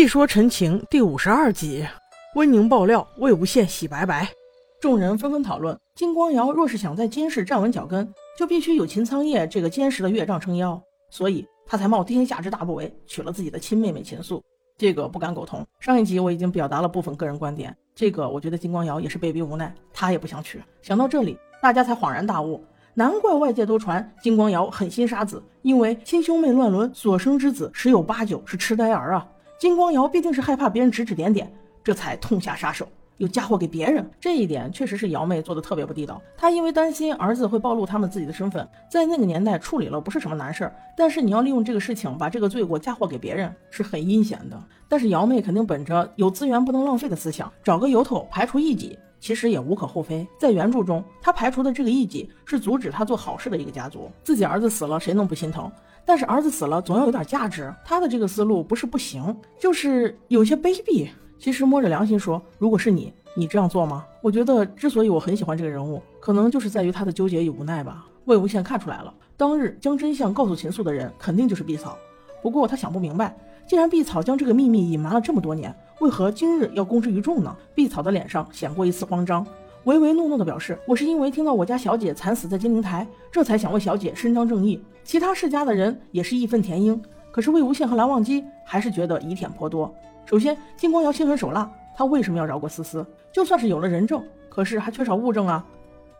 细说陈情第五十二集，温宁爆料魏无羡洗白白，众人纷纷讨论：金光瑶若是想在金氏站稳脚跟，就必须有秦苍叶这个坚实的岳丈撑腰，所以他才冒天下之大不韪娶了自己的亲妹妹秦素。这个不敢苟同。上一集我已经表达了部分个人观点，这个我觉得金光瑶也是被逼无奈，他也不想娶。想到这里，大家才恍然大悟，难怪外界都传金光瑶狠心杀子，因为亲兄妹乱伦所生之子十有八九是痴呆儿啊。金光瑶毕竟是害怕别人指指点点，这才痛下杀手，又嫁祸给别人。这一点确实是瑶妹做的特别不地道。她因为担心儿子会暴露他们自己的身份，在那个年代处理了不是什么难事儿。但是你要利用这个事情把这个罪过嫁祸给别人，是很阴险的。但是瑶妹肯定本着有资源不能浪费的思想，找个由头排除异己，其实也无可厚非。在原著中，他排除的这个异己是阻止他做好事的一个家族。自己儿子死了，谁能不心疼？但是儿子死了，总要有点价值。他的这个思路不是不行，就是有些卑鄙。其实摸着良心说，如果是你，你这样做吗？我觉得之所以我很喜欢这个人物，可能就是在于他的纠结与无奈吧。魏无羡看出来了，当日将真相告诉秦素的人，肯定就是碧草。不过他想不明白，既然碧草将这个秘密隐瞒了这么多年，为何今日要公之于众呢？碧草的脸上显过一丝慌张。唯唯诺诺的表示：“我是因为听到我家小姐惨死在金陵台，这才想为小姐伸张正义。其他世家的人也是义愤填膺，可是魏无羡和蓝忘机还是觉得疑点颇多。首先，金光瑶心狠手辣，他为什么要饶过思思？就算是有了人证，可是还缺少物证啊。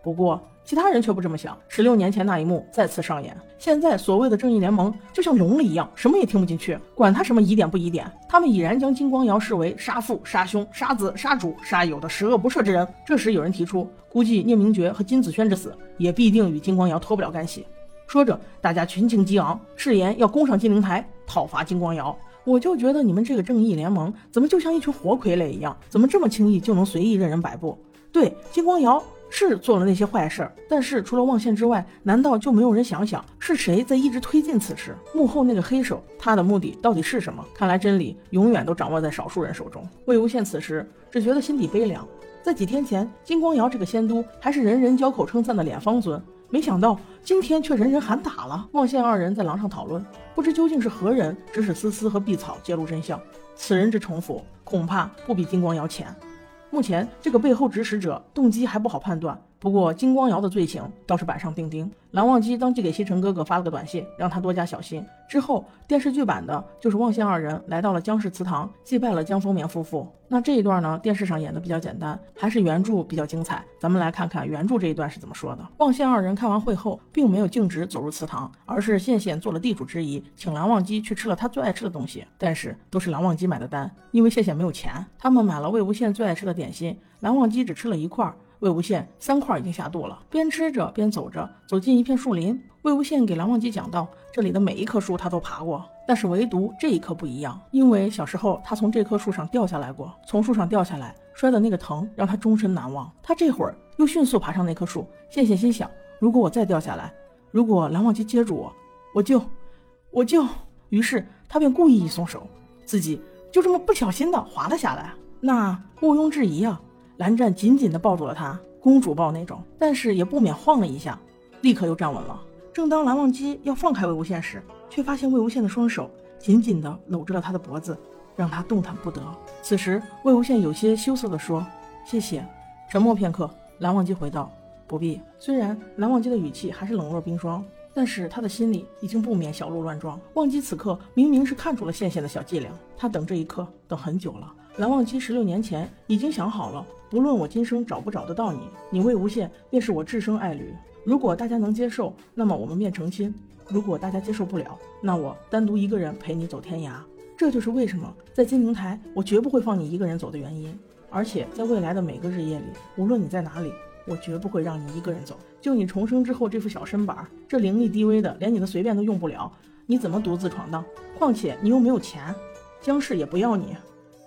不过……”其他人却不这么想。十六年前那一幕再次上演，现在所谓的正义联盟就像聋了一样，什么也听不进去，管他什么疑点不疑点，他们已然将金光瑶视为杀父、杀兄、杀子、杀主、杀友的十恶不赦之人。这时有人提出，估计聂明珏和金子轩之死也必定与金光瑶脱不了干系。说着，大家群情激昂，誓言要攻上金陵台讨伐金光瑶。我就觉得你们这个正义联盟怎么就像一群活傀儡一样，怎么这么轻易就能随意任人摆布？对，金光瑶。是做了那些坏事儿，但是除了望线之外，难道就没有人想想是谁在一直推进此事？幕后那个黑手，他的目的到底是什么？看来真理永远都掌握在少数人手中。魏无羡此时只觉得心底悲凉。在几天前，金光瑶这个仙都还是人人交口称赞的脸方尊，没想到今天却人人喊打了。望线二人在廊上讨论，不知究竟是何人指使思思和碧草揭露真相。此人之城府，恐怕不比金光瑶浅。目前这个背后指使者动机还不好判断，不过金光瑶的罪行倒是板上钉钉。蓝忘机当即给西城哥哥发了个短信，让他多加小心。之后电视剧版的就是望仙二人来到了江氏祠堂，祭拜了江丰眠夫妇。那这一段呢，电视上演的比较简单，还是原著比较精彩。咱们来看看原著这一段是怎么说的。望仙二人开完会后，并没有径直走入祠堂，而是羡羡做了地主之谊，请蓝忘机去吃了他最爱吃的东西。但是都是蓝忘机买的单，因为羡羡没有钱。他们买了魏无羡最爱吃的点心，蓝忘机只吃了一块。魏无羡三块已经下肚了，边吃着边走着，走进一片树林。魏无羡给蓝忘机讲道：这里的每一棵树他都爬过，但是唯独这一棵不一样，因为小时候他从这棵树上掉下来过，从树上掉下来摔的那个疼让他终身难忘。他这会儿又迅速爬上那棵树，羡羡心想：如果我再掉下来，如果蓝忘机接住我，我就，我就……于是他便故意一松手，自己就这么不小心的滑了下来。那毋庸置疑啊！蓝湛紧紧地抱住了他，公主抱那种，但是也不免晃了一下，立刻又站稳了。正当蓝忘机要放开魏无羡时，却发现魏无羡的双手紧紧地搂着了他的脖子，让他动弹不得。此时，魏无羡有些羞涩地说：“谢谢。”沉默片刻，蓝忘机回道：“不必。”虽然蓝忘机的语气还是冷若冰霜，但是他的心里已经不免小鹿乱撞。忘机此刻明明是看出了羡羡的小伎俩，他等这一刻等很久了。蓝忘机十六年前已经想好了。不论我今生找不找得到你，你魏无羡便是我至生爱侣。如果大家能接受，那么我们便成亲；如果大家接受不了，那我单独一个人陪你走天涯。这就是为什么在金陵台，我绝不会放你一个人走的原因。而且在未来的每个日夜里，无论你在哪里，我绝不会让你一个人走。就你重生之后这副小身板，这灵力低微的，连你的随便都用不了，你怎么独自闯荡？况且你又没有钱，江氏也不要你。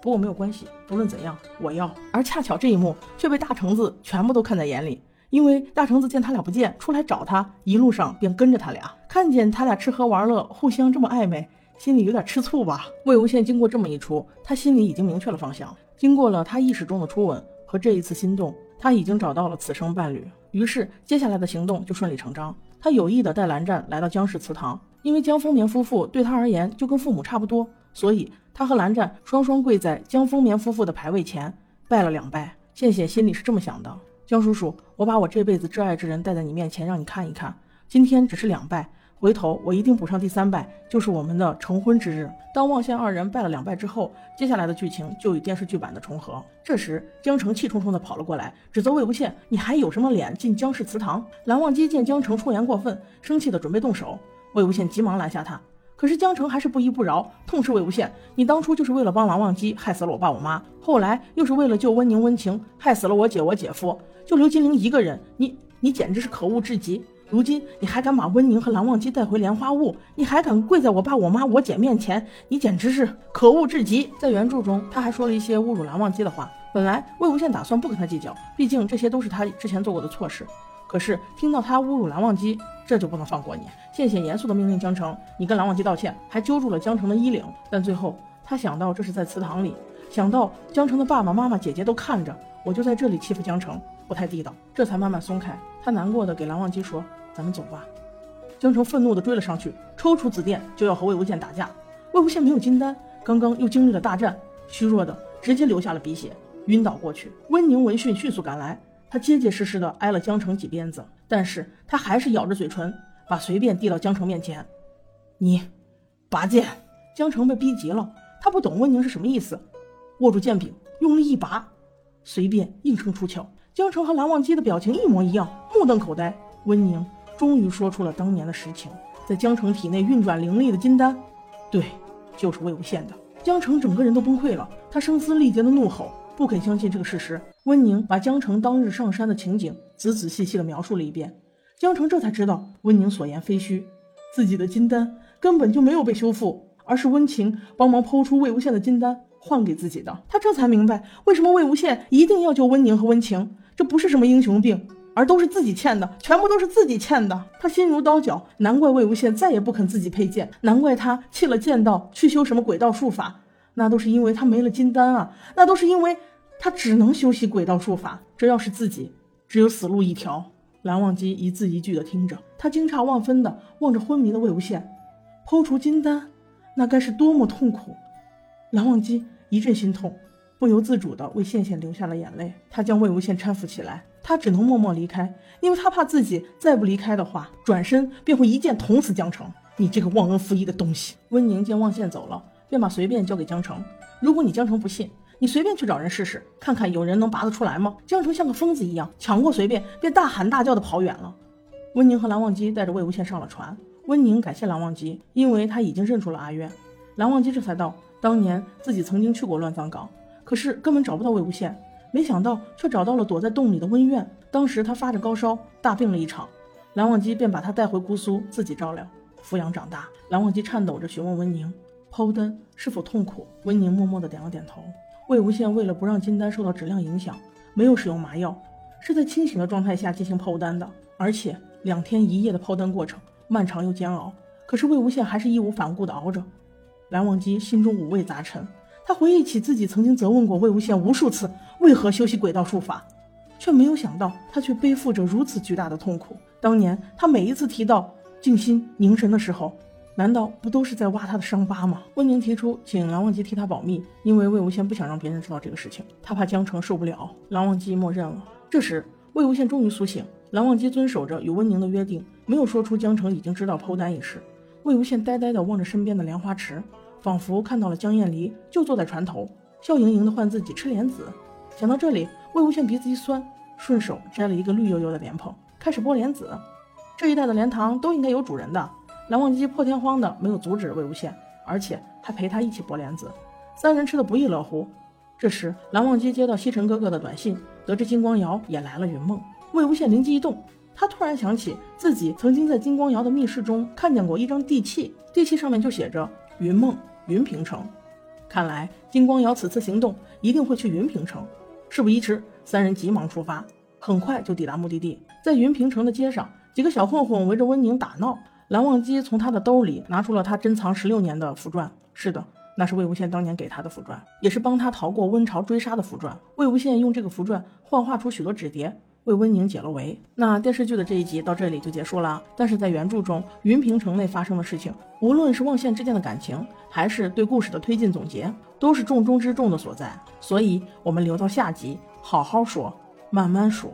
不过没有关系，不论怎样，我要。而恰巧这一幕却被大橙子全部都看在眼里，因为大橙子见他俩不见，出来找他，一路上便跟着他俩。看见他俩吃喝玩乐，互相这么暧昧，心里有点吃醋吧。魏无羡经过这么一出，他心里已经明确了方向。经过了他意识中的初吻和这一次心动，他已经找到了此生伴侣。于是接下来的行动就顺理成章。他有意的带蓝湛来到江氏祠堂，因为江丰年夫妇对他而言就跟父母差不多。所以他和蓝湛双双跪在江丰眠夫妇的牌位前，拜了两拜。羡羡心里是这么想的：江叔叔，我把我这辈子挚爱之人带在你面前，让你看一看。今天只是两拜。回头我一定补上第三拜，就是我们的成婚之日。当望羡二人拜了两拜之后，接下来的剧情就与电视剧版的重合。这时，江澄气冲冲地跑了过来，指责魏无羡：“你还有什么脸进江氏祠堂？”蓝忘机见江澄出言过分，生气的准备动手。魏无羡急忙拦下他，可是江澄还是不依不饶，痛斥魏无羡：“你当初就是为了帮蓝忘机，害死了我爸我妈；后来又是为了救温宁温情，害死了我姐我姐夫，就刘金玲一个人，你你简直是可恶至极！”如今你还敢把温宁和蓝忘机带回莲花坞？你还敢跪在我爸、我妈、我姐面前？你简直是可恶至极！在原著中，他还说了一些侮辱蓝忘机的话。本来魏无羡打算不跟他计较，毕竟这些都是他之前做过的错事。可是听到他侮辱蓝忘机，这就不能放过你。谢谢严肃的命令江澄，你跟蓝忘机道歉，还揪住了江澄的衣领。但最后他想到这是在祠堂里，想到江澄的爸爸妈妈、姐姐都看着，我就在这里欺负江澄，不太地道，这才慢慢松开。他难过的给蓝忘机说。咱们走吧。江澄愤怒地追了上去，抽出紫电就要和魏无羡打架。魏无羡没有金丹，刚刚又经历了大战，虚弱的直接流下了鼻血，晕倒过去。温宁闻讯迅速赶来，他结结实实的挨了江澄几鞭子，但是他还是咬着嘴唇，把随便递到江澄面前。你拔剑。江澄被逼急了，他不懂温宁是什么意思，握住剑柄，用力一拔，随便应声出鞘。江澄和蓝忘机的表情一模一样，目瞪口呆。温宁。终于说出了当年的实情，在江澄体内运转灵力的金丹，对，就是魏无羡的。江澄整个人都崩溃了，他声嘶力竭的怒吼，不肯相信这个事实。温宁把江澄当日上山的情景仔仔细细的描述了一遍，江澄这才知道温宁所言非虚，自己的金丹根本就没有被修复，而是温情帮忙剖出魏无羡的金丹换给自己的。他这才明白，为什么魏无羡一定要救温宁和温情，这不是什么英雄病。而都是自己欠的，全部都是自己欠的。他心如刀绞，难怪魏无羡再也不肯自己配剑，难怪他弃了剑道去修什么鬼道术法，那都是因为他没了金丹啊！那都是因为他只能修习鬼道术法。这要是自己，只有死路一条。蓝忘机一字一句的听着，他惊诧万分的望着昏迷的魏无羡，剖除金丹，那该是多么痛苦！蓝忘机一阵心痛，不由自主的为羡羡流下了眼泪。他将魏无羡搀扶起来。他只能默默离开，因为他怕自己再不离开的话，转身便会一剑捅死江澄。你这个忘恩负义的东西！温宁见望羡走了，便把随便交给江澄。如果你江澄不信，你随便去找人试试，看看有人能拔得出来吗？江澄像个疯子一样抢过随便，便大喊大叫的跑远了。温宁和蓝忘机带着魏无羡上了船。温宁感谢蓝忘机，因为他已经认出了阿渊。蓝忘机这才道，当年自己曾经去过乱葬岗，可是根本找不到魏无羡。没想到，却找到了躲在洞里的温苑。当时他发着高烧，大病了一场，蓝忘机便把他带回姑苏，自己照料、抚养长大。蓝忘机颤抖着询问温宁：“剖丹是否痛苦？”温宁默默地点了点头。魏无羡为了不让金丹受到质量影响，没有使用麻药，是在清醒的状态下进行剖丹的。而且两天一夜的剖丹过程漫长又煎熬，可是魏无羡还是义无反顾地熬着。蓝忘机心中五味杂陈。他回忆起自己曾经责问过魏无羡无数次，为何修习鬼道术法，却没有想到他却背负着如此巨大的痛苦。当年他每一次提到静心凝神的时候，难道不都是在挖他的伤疤吗？温宁提出请蓝忘机替他保密，因为魏无羡不想让别人知道这个事情，他怕江澄受不了。蓝忘机默认了。这时，魏无羡终于苏醒。蓝忘机遵守着与温宁的约定，没有说出江澄已经知道剖丹一事。魏无羡呆呆地望着身边的莲花池。仿佛看到了江厌离就坐在船头，笑盈盈地唤自己吃莲子。想到这里，魏无羡鼻子一酸，顺手摘了一个绿油油的莲蓬，开始剥莲子。这一带的莲塘都应该有主人的。蓝忘机破天荒的没有阻止魏无羡，而且他陪他一起剥莲子，三人吃的不亦乐乎。这时，蓝忘机接到西城哥哥的短信，得知金光瑶也来了云梦。魏无羡灵机一动，他突然想起自己曾经在金光瑶的密室中看见过一张地契，地契上面就写着云梦。云平城，看来金光瑶此次行动一定会去云平城。事不宜迟，三人急忙出发，很快就抵达目的地。在云平城的街上，几个小混混围着温宁打闹。蓝忘机从他的兜里拿出了他珍藏十六年的符篆，是的，那是魏无羡当年给他的符篆，也是帮他逃过温朝追杀的符篆。魏无羡用这个符篆幻化出许多纸蝶，为温宁解了围。那电视剧的这一集到这里就结束了。但是在原著中，云平城内发生的事情，无论是望线之间的感情，还是对故事的推进总结，都是重中之重的所在。所以，我们留到下集好好说，慢慢说。